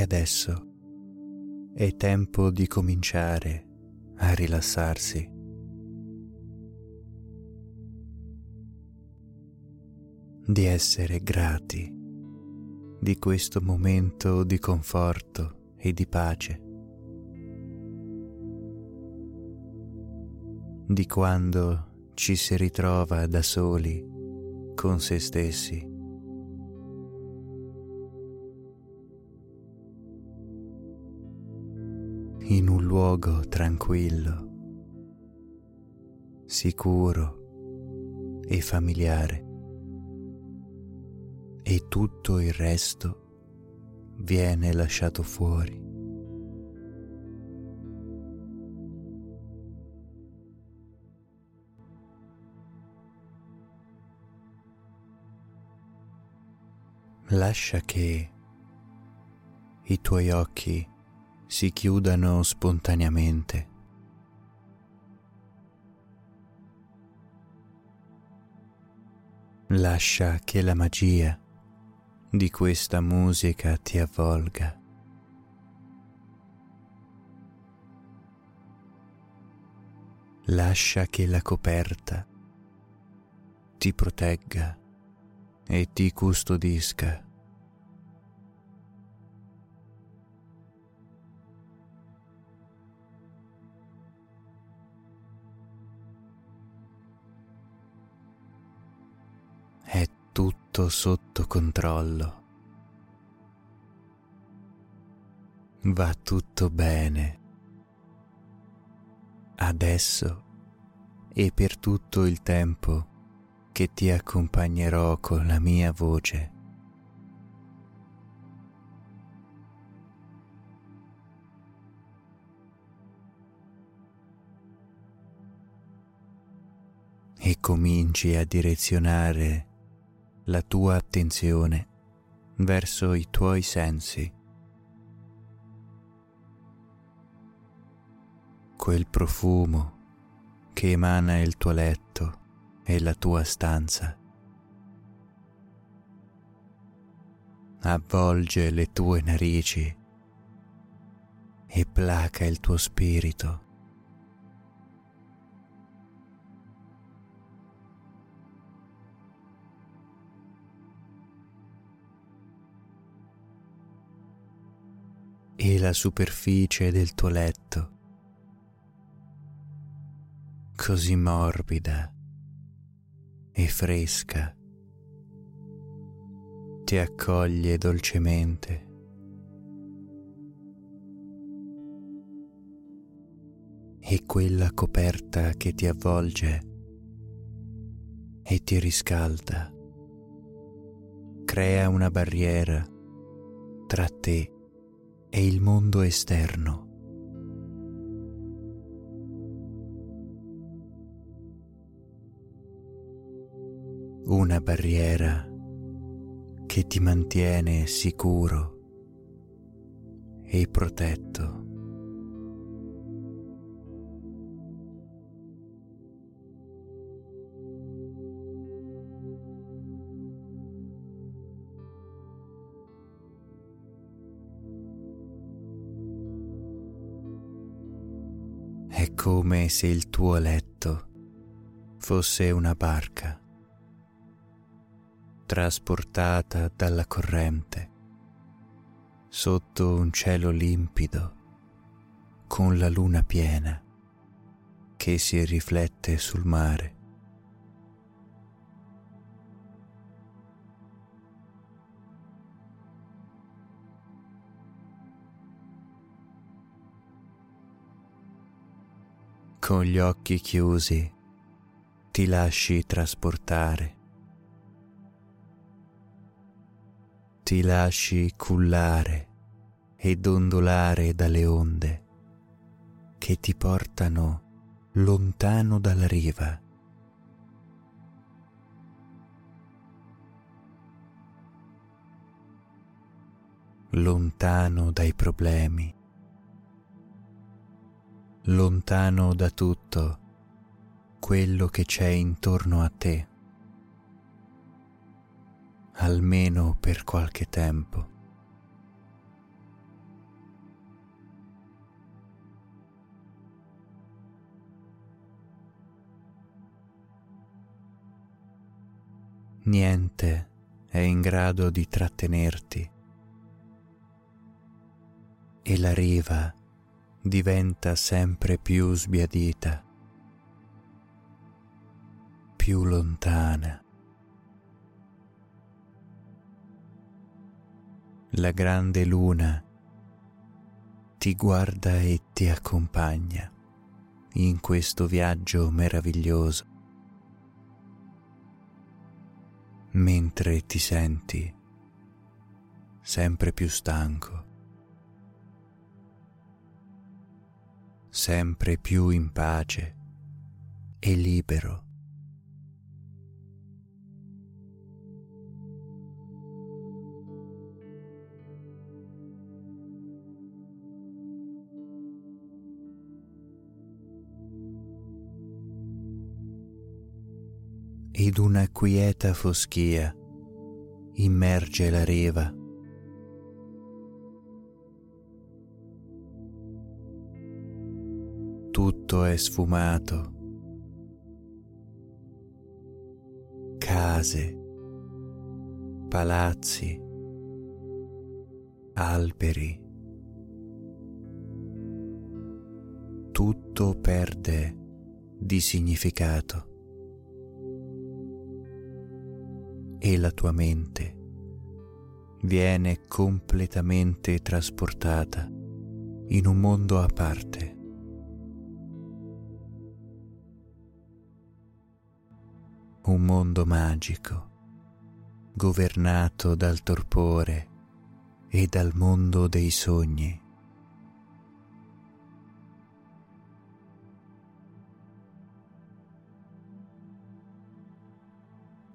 Adesso è tempo di cominciare a rilassarsi. Di essere grati di questo momento di conforto e di pace. Di quando ci si ritrova da soli con se stessi. In un luogo tranquillo, sicuro e familiare e tutto il resto viene lasciato fuori. Lascia che i tuoi occhi si chiudano spontaneamente. Lascia che la magia di questa musica ti avvolga. Lascia che la coperta ti protegga e ti custodisca. Tutto sotto controllo. Va tutto bene. Adesso e per tutto il tempo che ti accompagnerò con la mia voce. E cominci a direzionare la tua attenzione verso i tuoi sensi. Quel profumo che emana il tuo letto e la tua stanza. Avvolge le tue narici e placa il tuo spirito. E la superficie del tuo letto, così morbida e fresca, ti accoglie dolcemente. E quella coperta che ti avvolge e ti riscalda crea una barriera tra te e il mondo esterno. Una barriera che ti mantiene sicuro e protetto. Come se il tuo letto fosse una barca trasportata dalla corrente sotto un cielo limpido con la luna piena che si riflette sul mare. Con gli occhi chiusi ti lasci trasportare, ti lasci cullare e dondolare dalle onde che ti portano lontano dalla riva. lontano dai problemi, lontano da tutto quello che c'è intorno a te, almeno per qualche tempo. Niente è in grado di trattenerti e la riva diventa sempre più sbiadita, più lontana. La grande luna ti guarda e ti accompagna in questo viaggio meraviglioso, mentre ti senti sempre più stanco sempre più in pace e libero. Ed una quieta foschia immerge la riva tutto è sfumato. Case, palazzi, alberi. Tutto perde di significato. E la tua mente viene completamente trasportata in un mondo a parte. Un mondo magico, governato dal torpore e dal mondo dei sogni.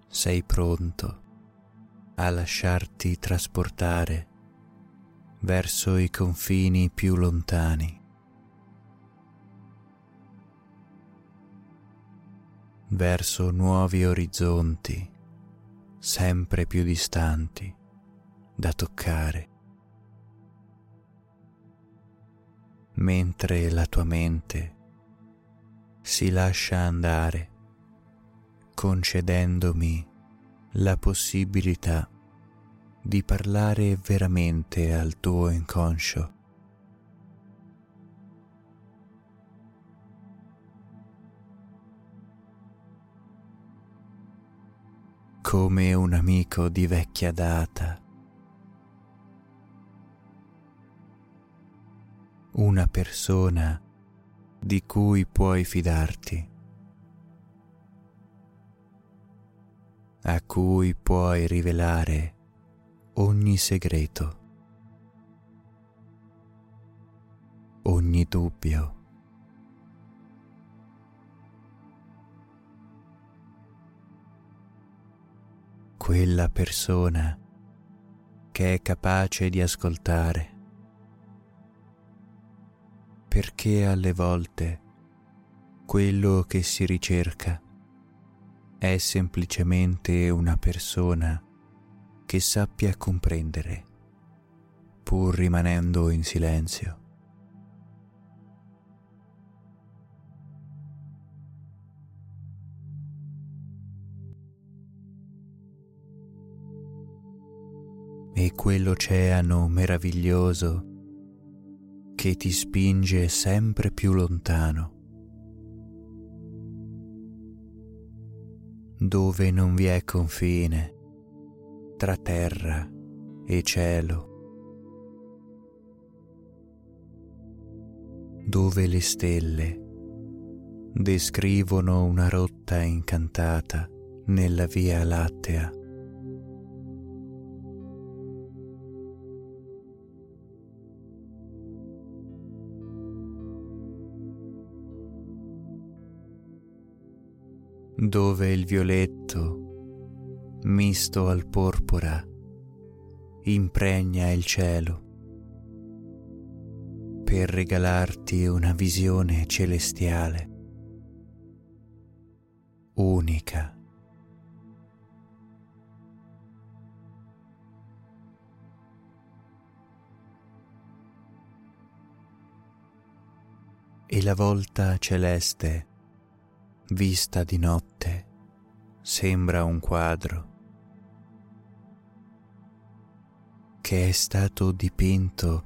Sei pronto a lasciarti trasportare verso i confini più lontani. Verso nuovi orizzonti sempre più distanti da toccare, mentre la tua mente si lascia andare concedendomi la possibilità di parlare veramente al tuo inconscio come un amico di vecchia data, una persona di cui puoi fidarti, a cui puoi rivelare ogni segreto, ogni dubbio. Quella persona che è capace di ascoltare, perché alle volte quello che si ricerca è semplicemente una persona che sappia comprendere, pur rimanendo in silenzio. E quell'oceano meraviglioso che ti spinge sempre più lontano, dove non vi è confine tra terra e cielo, dove le stelle descrivono una rotta incantata nella Via Lattea. Dove il violetto, misto al porpora, impregna il cielo per regalarti una visione celestiale unica. E la volta celeste vista di notte, sembra un quadro che è stato dipinto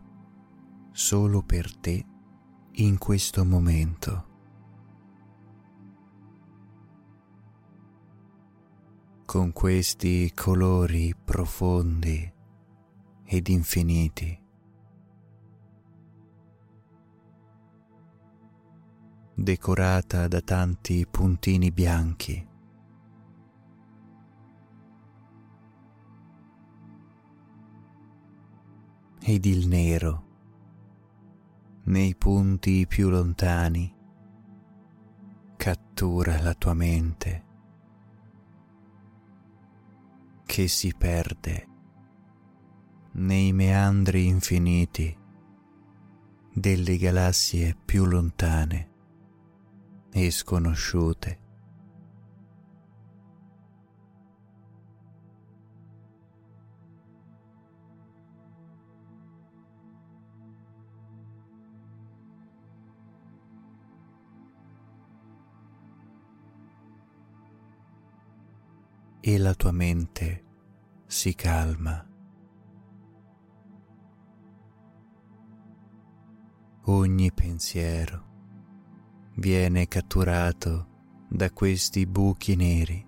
solo per te in questo momento. Con questi colori profondi ed infiniti. Decorata da tanti puntini bianchi. Ed il nero nei punti più lontani cattura la tua mente che si perde nei meandri infiniti delle galassie più lontane e sconosciute. E la tua mente si calma. Ogni pensiero viene catturato da questi buchi neri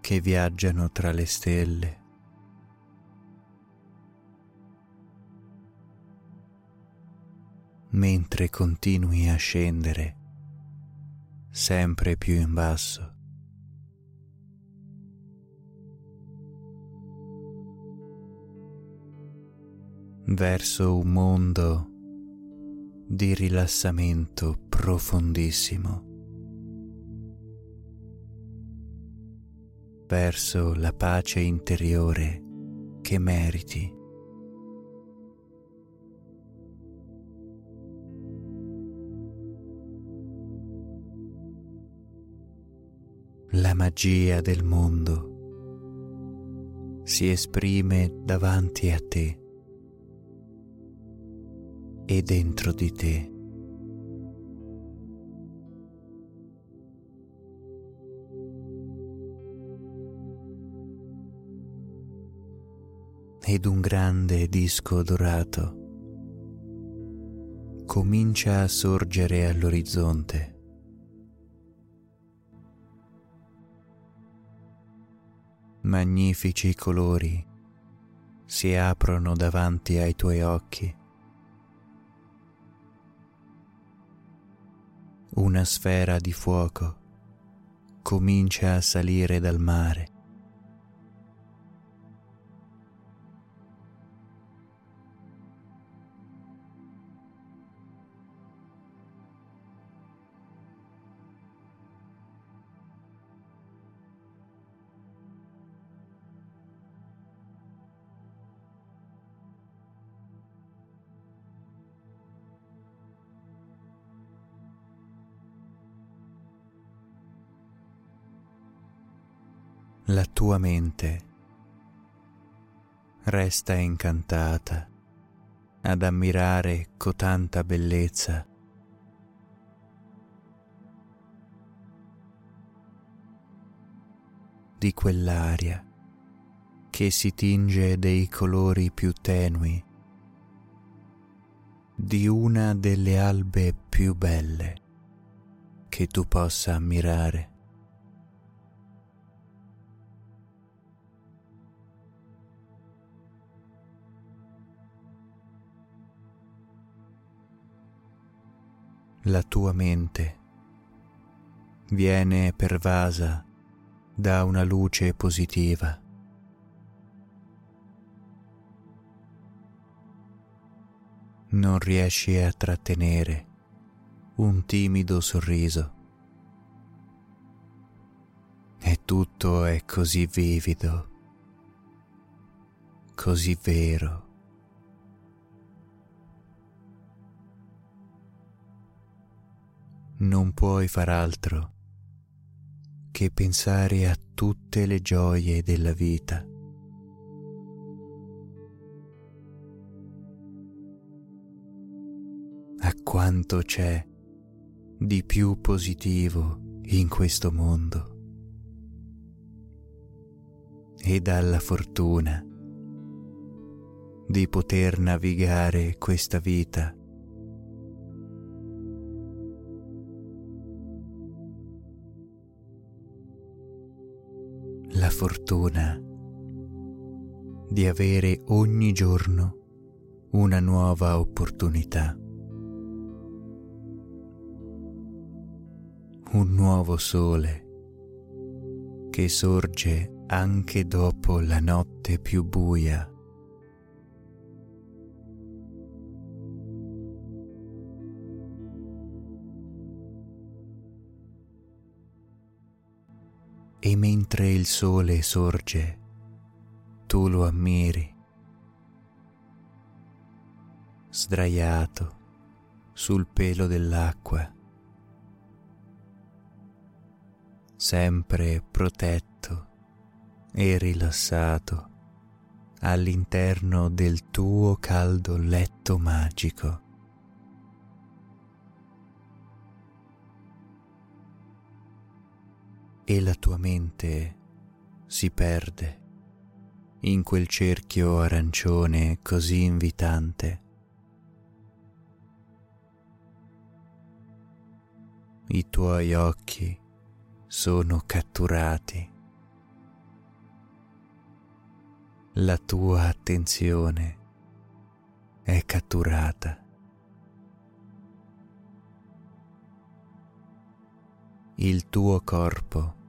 che viaggiano tra le stelle. mentre continui a scendere sempre più in basso. verso un mondo di rilassamento profondissimo verso la pace interiore che meriti. La magia del mondo si esprime davanti a te e dentro di te. Ed un grande disco dorato comincia a sorgere all'orizzonte. Magnifici colori si aprono davanti ai tuoi occhi. Una sfera di fuoco comincia a salire dal mare. Tua mente resta incantata ad ammirare cotanta bellezza. di quell'aria che si tinge dei colori più tenui di una delle albe più belle che tu possa ammirare. La tua mente viene pervasa da una luce positiva. Non riesci a trattenere un timido sorriso. E tutto è così vivido, così vero. Non puoi far altro che pensare a tutte le gioie della vita. A quanto c'è di più positivo in questo mondo e dalla fortuna di poter navigare questa vita. Fortuna di avere ogni giorno una nuova opportunità. Un nuovo sole che sorge anche dopo la notte più buia. E mentre il sole sorge, tu lo ammiri, sdraiato sul pelo dell'acqua sempre protetto e rilassato all'interno del tuo caldo letto magico. E la tua mente si perde in quel cerchio arancione così invitante. I tuoi occhi sono catturati. La tua attenzione è catturata. Il tuo corpo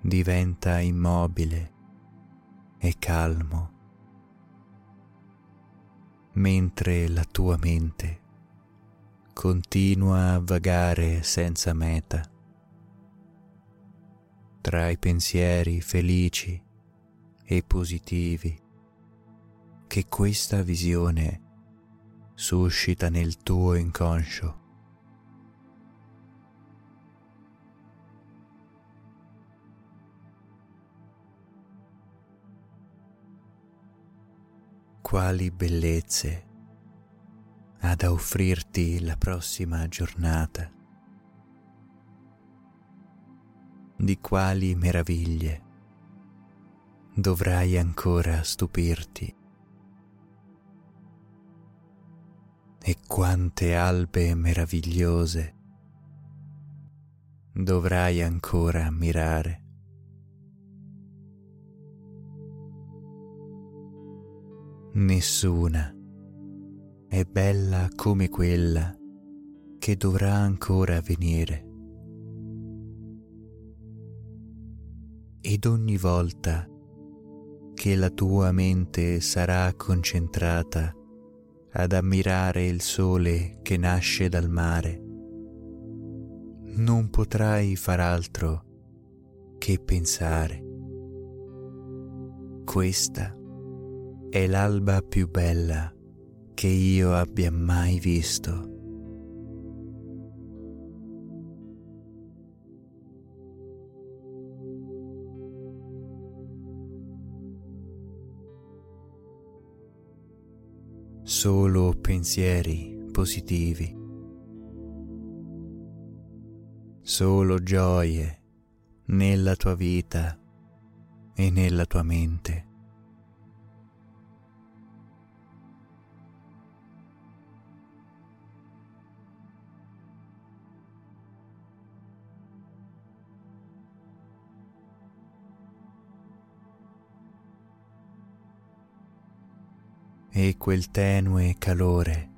diventa immobile e calmo, mentre la tua mente continua a vagare senza meta tra i pensieri felici e positivi che questa visione suscita nel tuo inconscio. Quali bellezze ha da offrirti la prossima giornata. di quali meraviglie dovrai ancora stupirti. E quante albe meravigliose dovrai ancora ammirare. Nessuna è bella come quella che dovrà ancora venire. ed ogni volta che la tua mente sarà concentrata ad ammirare il sole che nasce dal mare, non potrai far altro che pensare. Questa è l'alba più bella che io abbia mai visto. solo pensieri positivi, solo gioie nella tua vita e nella tua mente. E quel tenue calore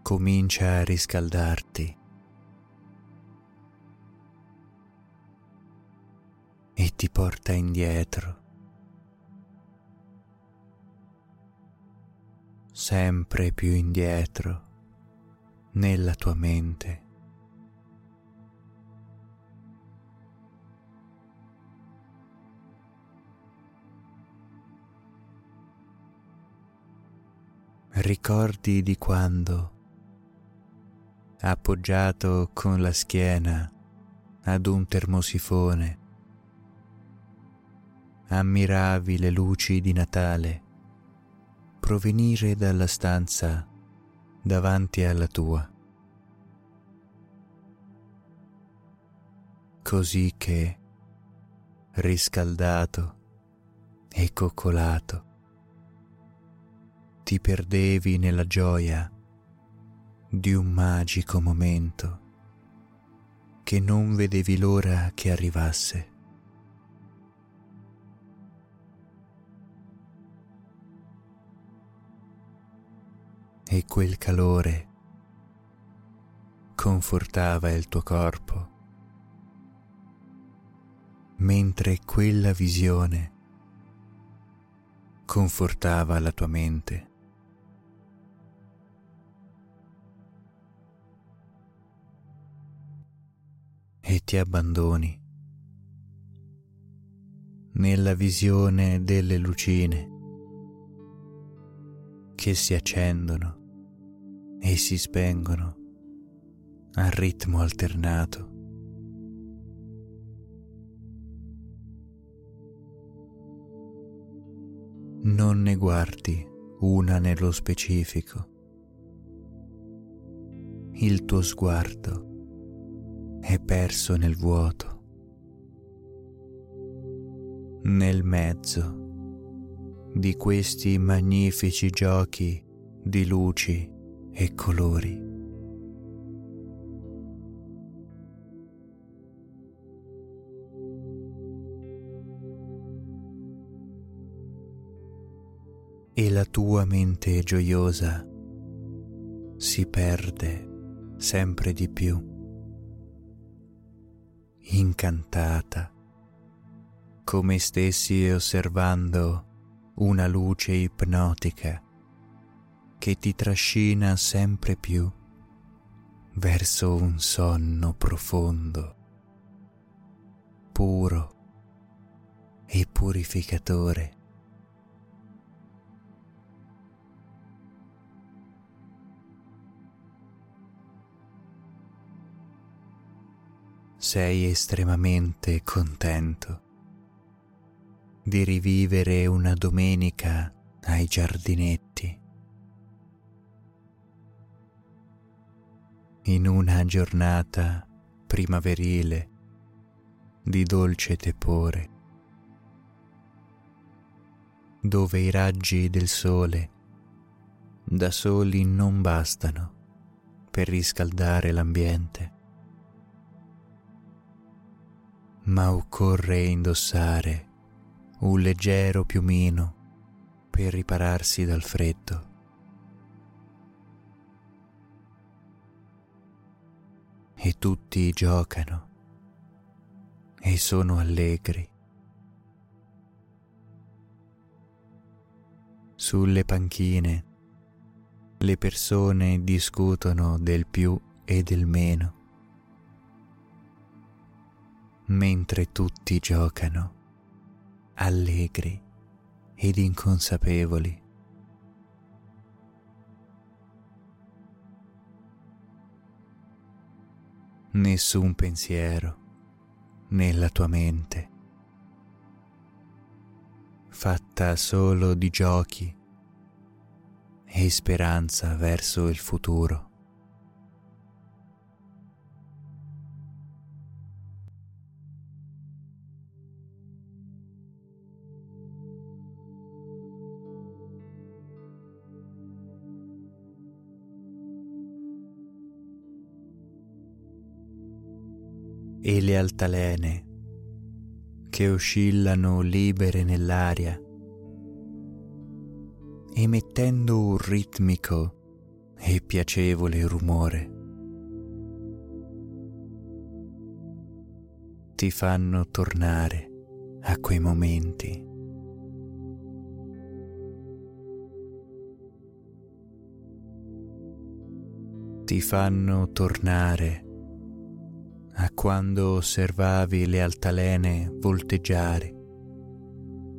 comincia a riscaldarti e ti porta indietro, sempre più indietro nella tua mente. Ricordi di quando, appoggiato con la schiena ad un termosifone, ammiravi le luci di Natale provenire dalla stanza davanti alla tua. Così che, riscaldato e coccolato, ti perdevi nella gioia di un magico momento che non vedevi l'ora che arrivasse. E quel calore confortava il tuo corpo, mentre quella visione confortava la tua mente. E ti abbandoni nella visione delle lucine che si accendono e si spengono a ritmo alternato. Non ne guardi una nello specifico. Il tuo sguardo è perso nel vuoto. Nel mezzo di questi magnifici giochi di luci e colori. e la tua mente gioiosa si perde sempre di più, incantata, come stessi osservando una luce ipnotica che ti trascina sempre più verso un sonno profondo, puro e purificatore. Sei estremamente contento di rivivere una domenica ai giardinetti, in una giornata primaverile di dolce tepore, dove i raggi del sole da soli non bastano per riscaldare l'ambiente ma occorre indossare un leggero piumino per ripararsi dal freddo. E tutti giocano e sono allegri. Sulle panchine le persone discutono del più e del meno mentre tutti giocano, allegri ed inconsapevoli. Nessun pensiero nella tua mente, fatta solo di giochi e speranza verso il futuro. E le altalene che oscillano libere nell'aria, emettendo un ritmico e piacevole rumore. Ti fanno tornare a quei momenti. Ti fanno tornare a quando osservavi le altalene volteggiare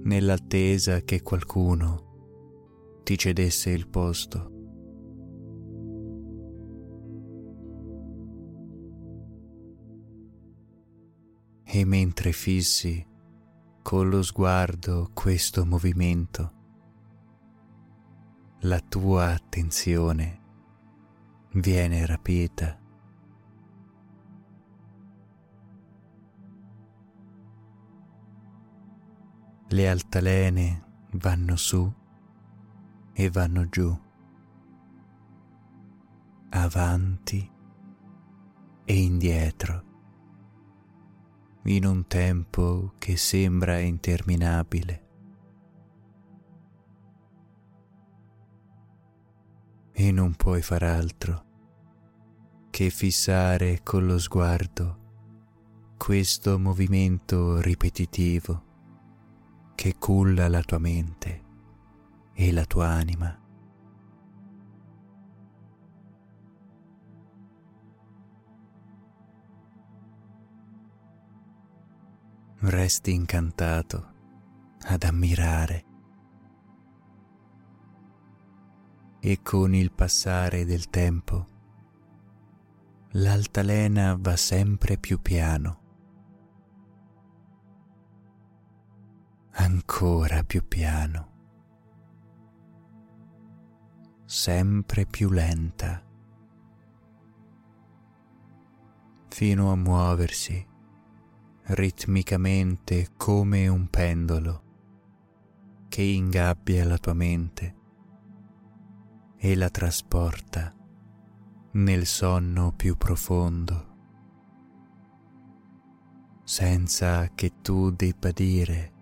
nell'attesa che qualcuno ti cedesse il posto. E mentre fissi con lo sguardo questo movimento, la tua attenzione viene rapita le altalene vanno su e vanno giù, avanti e indietro, in un tempo che sembra interminabile. E non puoi far altro che fissare con lo sguardo questo movimento ripetitivo che culla la tua mente e la tua anima. Resti incantato ad ammirare e con il passare del tempo l'altalena va sempre più piano, ancora più piano. Sempre più lenta, fino a muoversi ritmicamente come un pendolo che ingabbia la tua mente e la trasporta nel sonno più profondo, senza che tu debba dire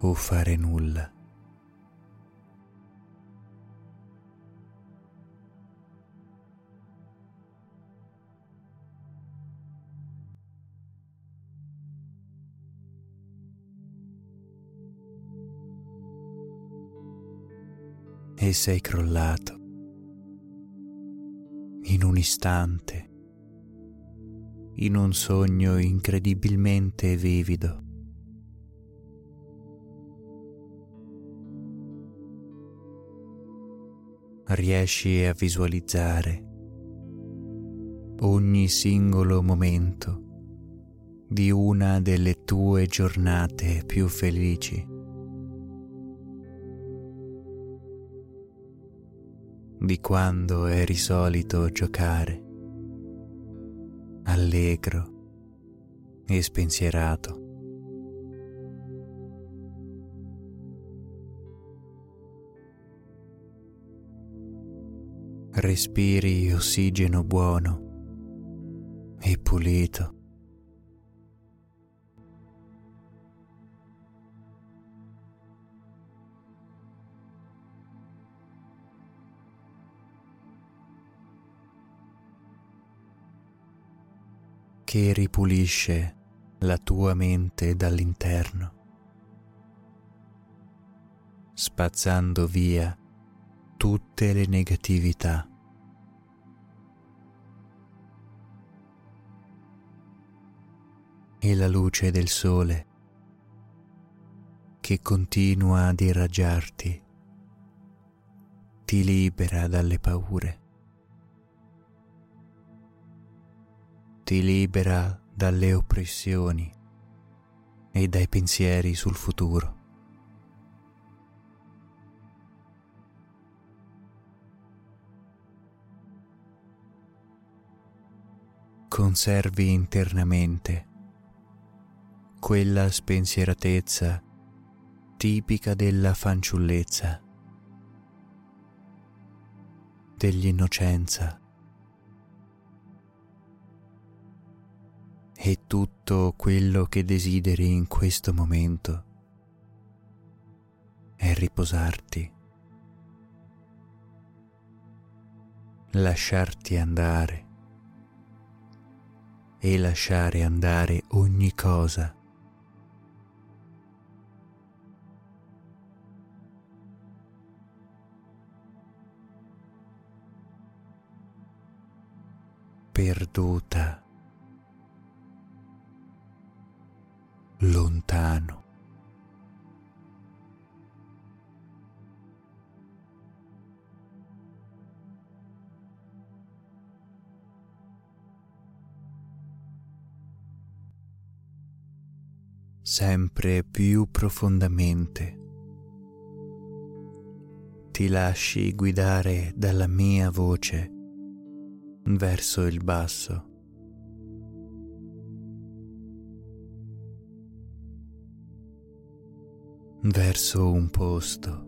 o fare nulla. e sei crollato in un istante, in un sogno incredibilmente vivido. Riesci a visualizzare ogni singolo momento di una delle tue giornate più felici. di quando eri solito giocare, allegro e spensierato. Respiri ossigeno buono e pulito. che ripulisce la tua mente dall'interno, spazzando via tutte le negatività. E la luce del sole che continua ad irraggiarti ti libera dalle paure. ti libera dalle oppressioni e dai pensieri sul futuro. Conservi internamente. Quella spensieratezza tipica della fanciullezza, dell'innocenza. E tutto quello che desideri in questo momento. È riposarti, lasciarti andare e lasciare andare ogni cosa. perduta lontano. Sempre più profondamente. Ti lasci guidare dalla mia voce verso il basso. verso un posto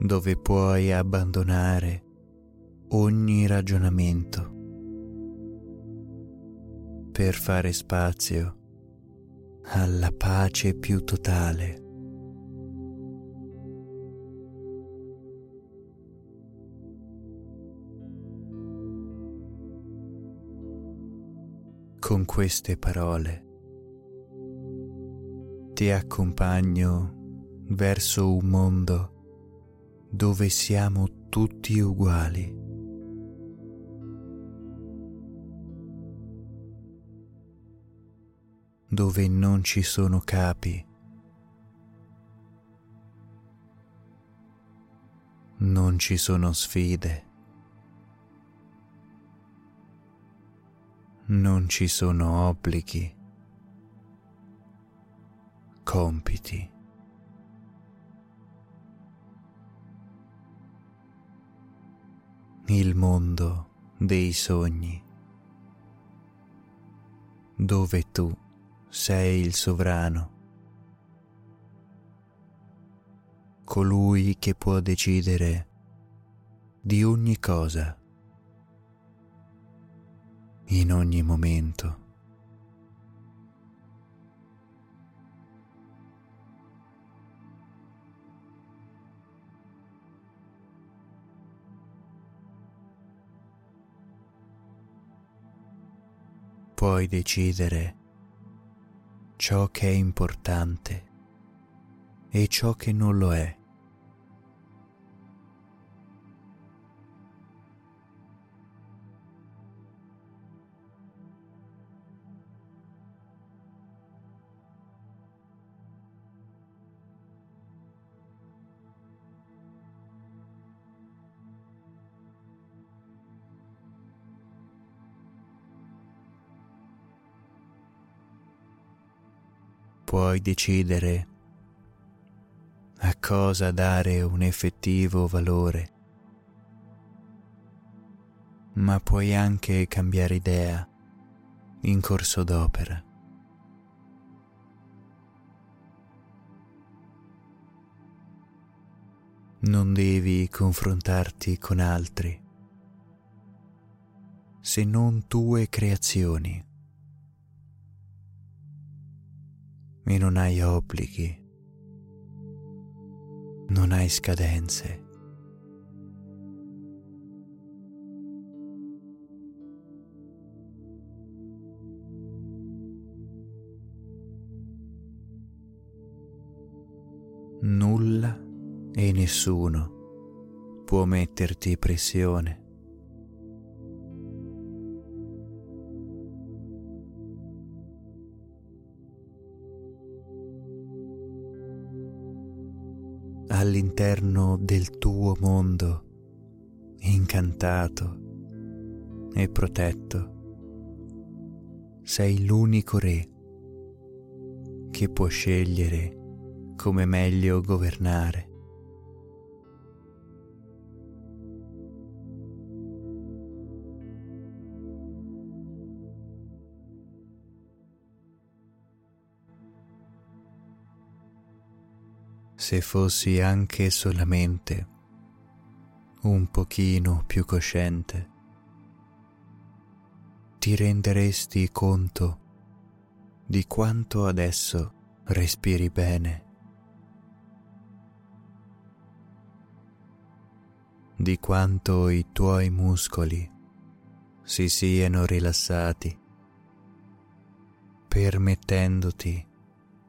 dove puoi abbandonare ogni ragionamento per fare spazio alla pace più totale. Con queste parole ti accompagno verso un mondo dove siamo tutti uguali. Dove non ci sono capi, non ci sono sfide, non ci sono obblighi, compiti. Il mondo dei sogni, dove tu sei il sovrano, colui che può decidere di ogni cosa, in ogni momento. Puoi decidere ciò che è importante e ciò che non lo è. Puoi decidere a cosa dare un effettivo valore, ma puoi anche cambiare idea in corso d'opera. Non devi confrontarti con altri se non tue creazioni. E non hai obblighi, non hai scadenze. Nulla e nessuno può metterti pressione. All'interno del tuo mondo incantato e protetto. Sei l'unico re che può scegliere come meglio governare. Se fossi anche solamente un pochino più cosciente, ti renderesti conto di quanto adesso respiri bene, di quanto i tuoi muscoli si siano rilassati, permettendoti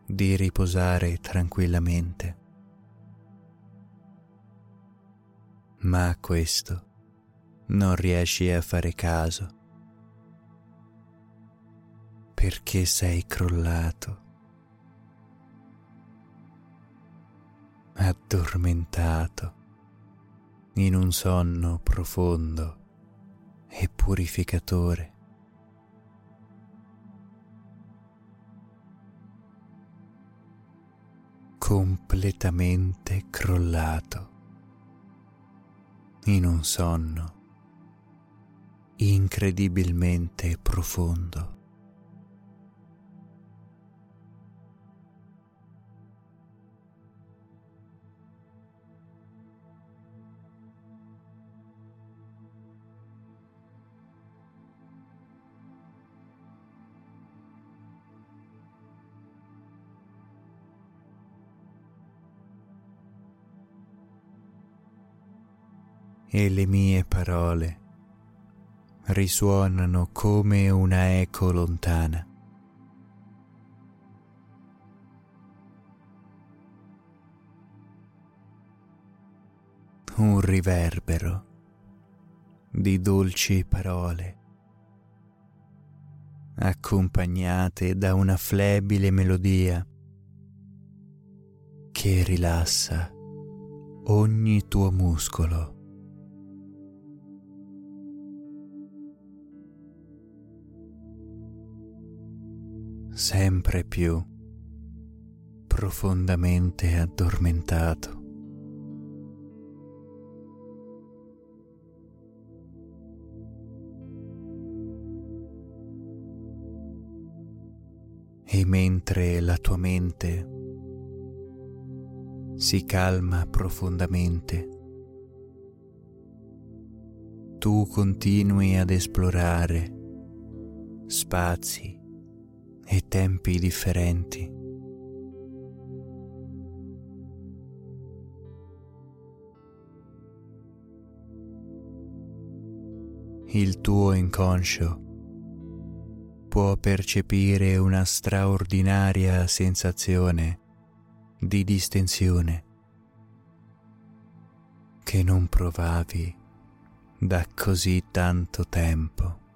di riposare tranquillamente. Ma a questo non riesci a fare caso perché sei crollato, addormentato in un sonno profondo e purificatore. completamente crollato in un sonno incredibilmente profondo. E le mie parole risuonano come una eco lontana. Un riverbero di dolci parole accompagnate da una flebile melodia che rilassa ogni tuo muscolo. Sempre più profondamente addormentato. E mentre la tua mente si calma profondamente, tu continui ad esplorare spazi e tempi differenti. Il tuo inconscio può percepire una straordinaria sensazione di distensione che non provavi da così tanto tempo.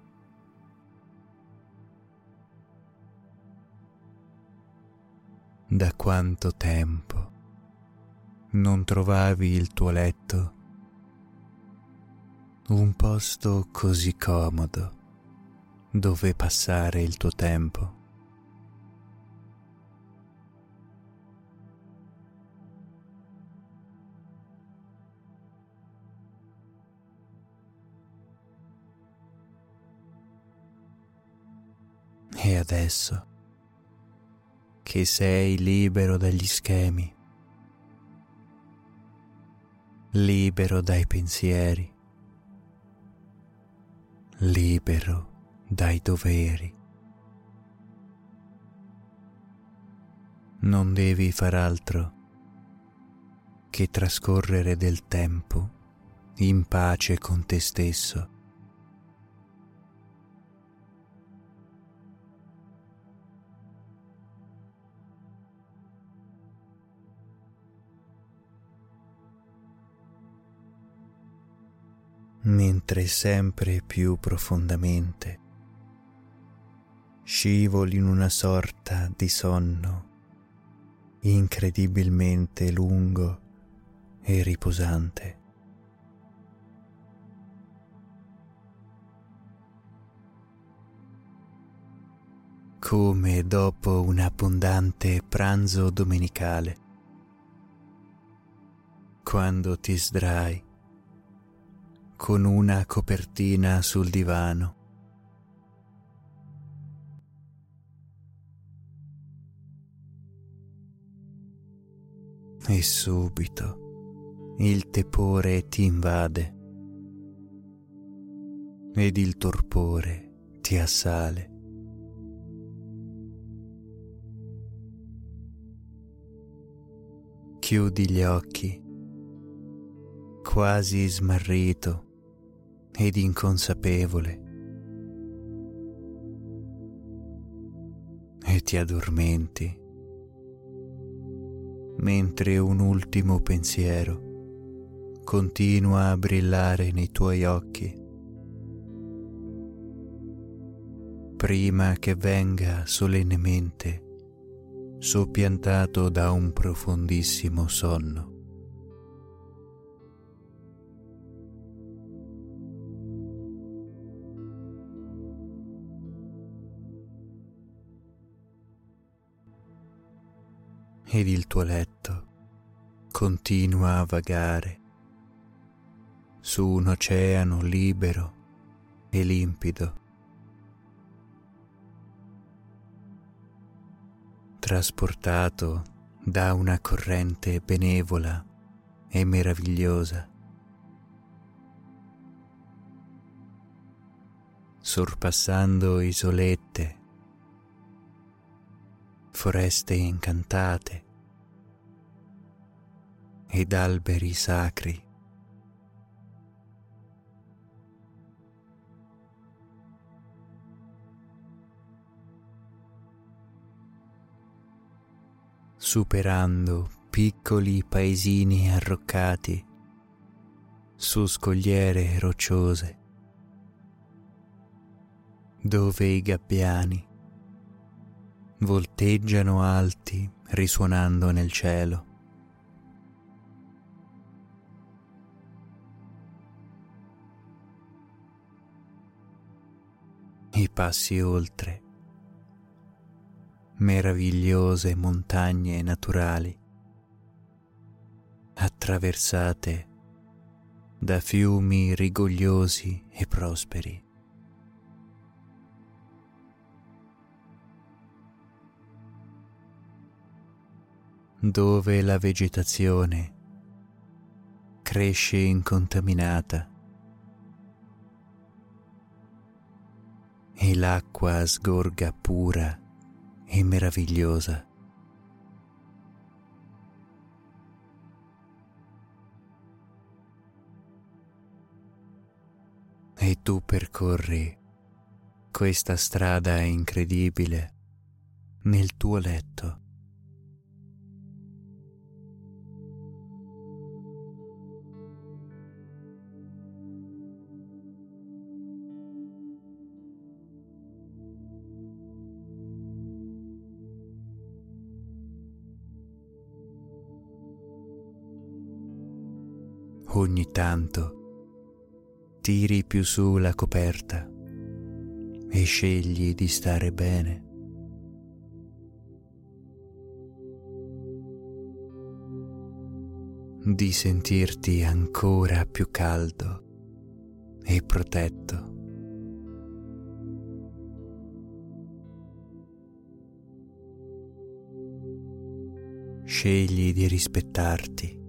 Da quanto tempo non trovavi il tuo letto un posto così comodo dove passare il tuo tempo. E adesso che sei libero dagli schemi, libero dai pensieri, libero dai doveri. Non devi far altro che trascorrere del tempo in pace con te stesso. Mentre sempre più profondamente scivoli in una sorta di sonno incredibilmente lungo e riposante. Come dopo un abbondante pranzo domenicale, quando ti sdrai con una copertina sul divano e subito il tepore ti invade ed il torpore ti assale. Chiudi gli occhi, quasi smarrito ed inconsapevole, e ti addormenti mentre un ultimo pensiero continua a brillare nei tuoi occhi. prima che venga solennemente soppiantato da un profondissimo sonno. Ed il tuo letto continua a vagare su un oceano libero e limpido, trasportato da una corrente benevola e meravigliosa, sorpassando isolette foreste incantate ed alberi sacri. superando piccoli paesini arroccati su scogliere rocciose, dove i gabbiani volteggiano alti risuonando nel cielo. I passi oltre meravigliose montagne naturali attraversate da fiumi rigogliosi e prosperi. Dove la vegetazione cresce incontaminata e l'acqua sgorga pura e meravigliosa. E tu percorri questa strada incredibile nel tuo letto. Ogni tanto tiri più su la coperta e scegli di stare bene. di sentirti ancora più caldo e protetto. Scegli di rispettarti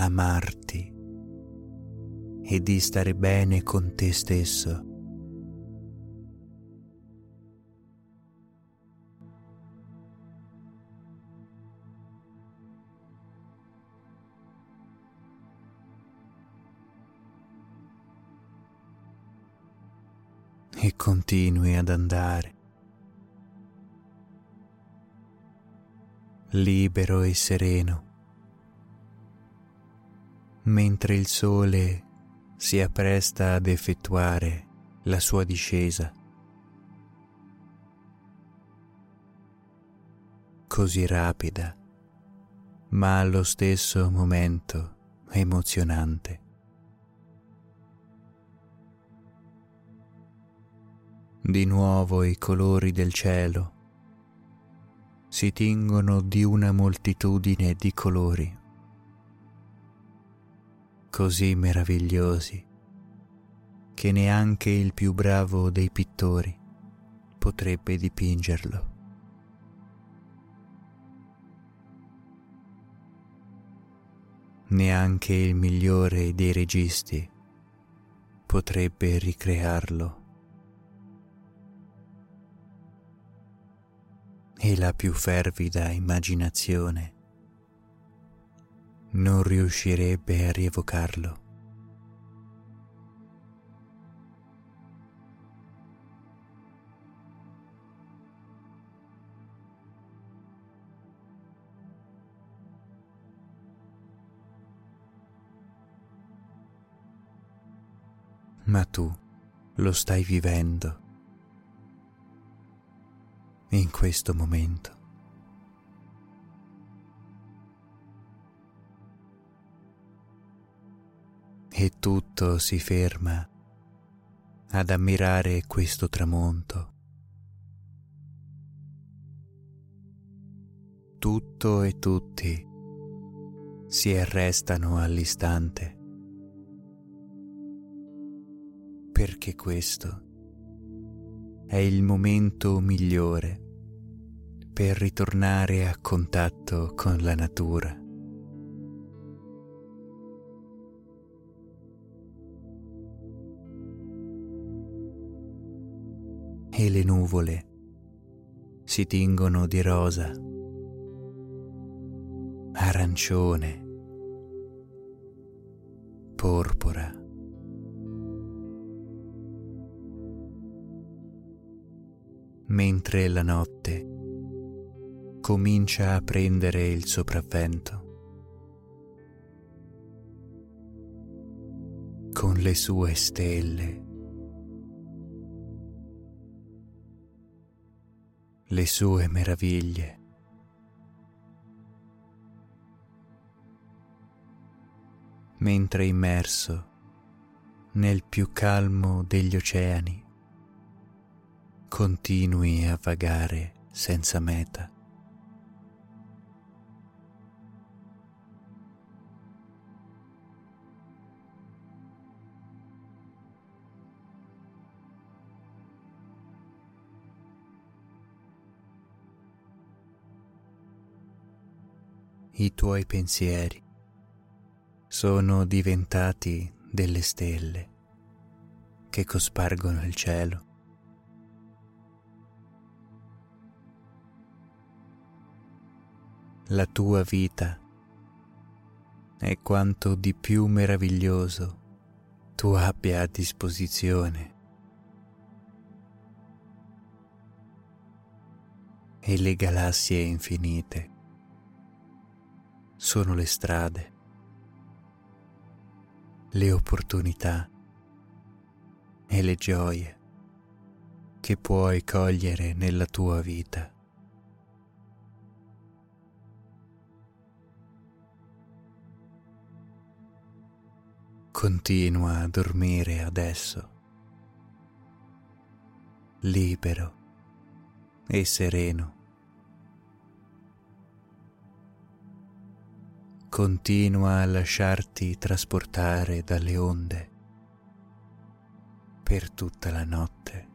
amarti e di stare bene con te stesso. E continui ad andare, libero e sereno mentre il sole si appresta ad effettuare la sua discesa. Così rapida, ma allo stesso momento emozionante. Di nuovo i colori del cielo si tingono di una moltitudine di colori così meravigliosi che neanche il più bravo dei pittori potrebbe dipingerlo. Neanche il migliore dei registi potrebbe ricrearlo. E la più fervida immaginazione non riuscirebbe a rievocarlo. Ma tu lo stai vivendo in questo momento. E tutto si ferma ad ammirare questo tramonto. Tutto e tutti si arrestano all'istante, perché questo è il momento migliore per ritornare a contatto con la natura. E le nuvole si tingono di rosa, arancione, porpora. Mentre la notte comincia a prendere il sopravvento. Con le sue stelle, le sue meraviglie. Mentre immerso nel più calmo degli oceani, continui a vagare senza meta. I tuoi pensieri sono diventati delle stelle che cospargono il cielo. La tua vita è quanto di più meraviglioso tu abbia a disposizione. E le galassie infinite sono le strade, le opportunità e le gioie che puoi cogliere nella tua vita. Continua a dormire adesso, libero e sereno. Continua a lasciarti trasportare dalle onde per tutta la notte.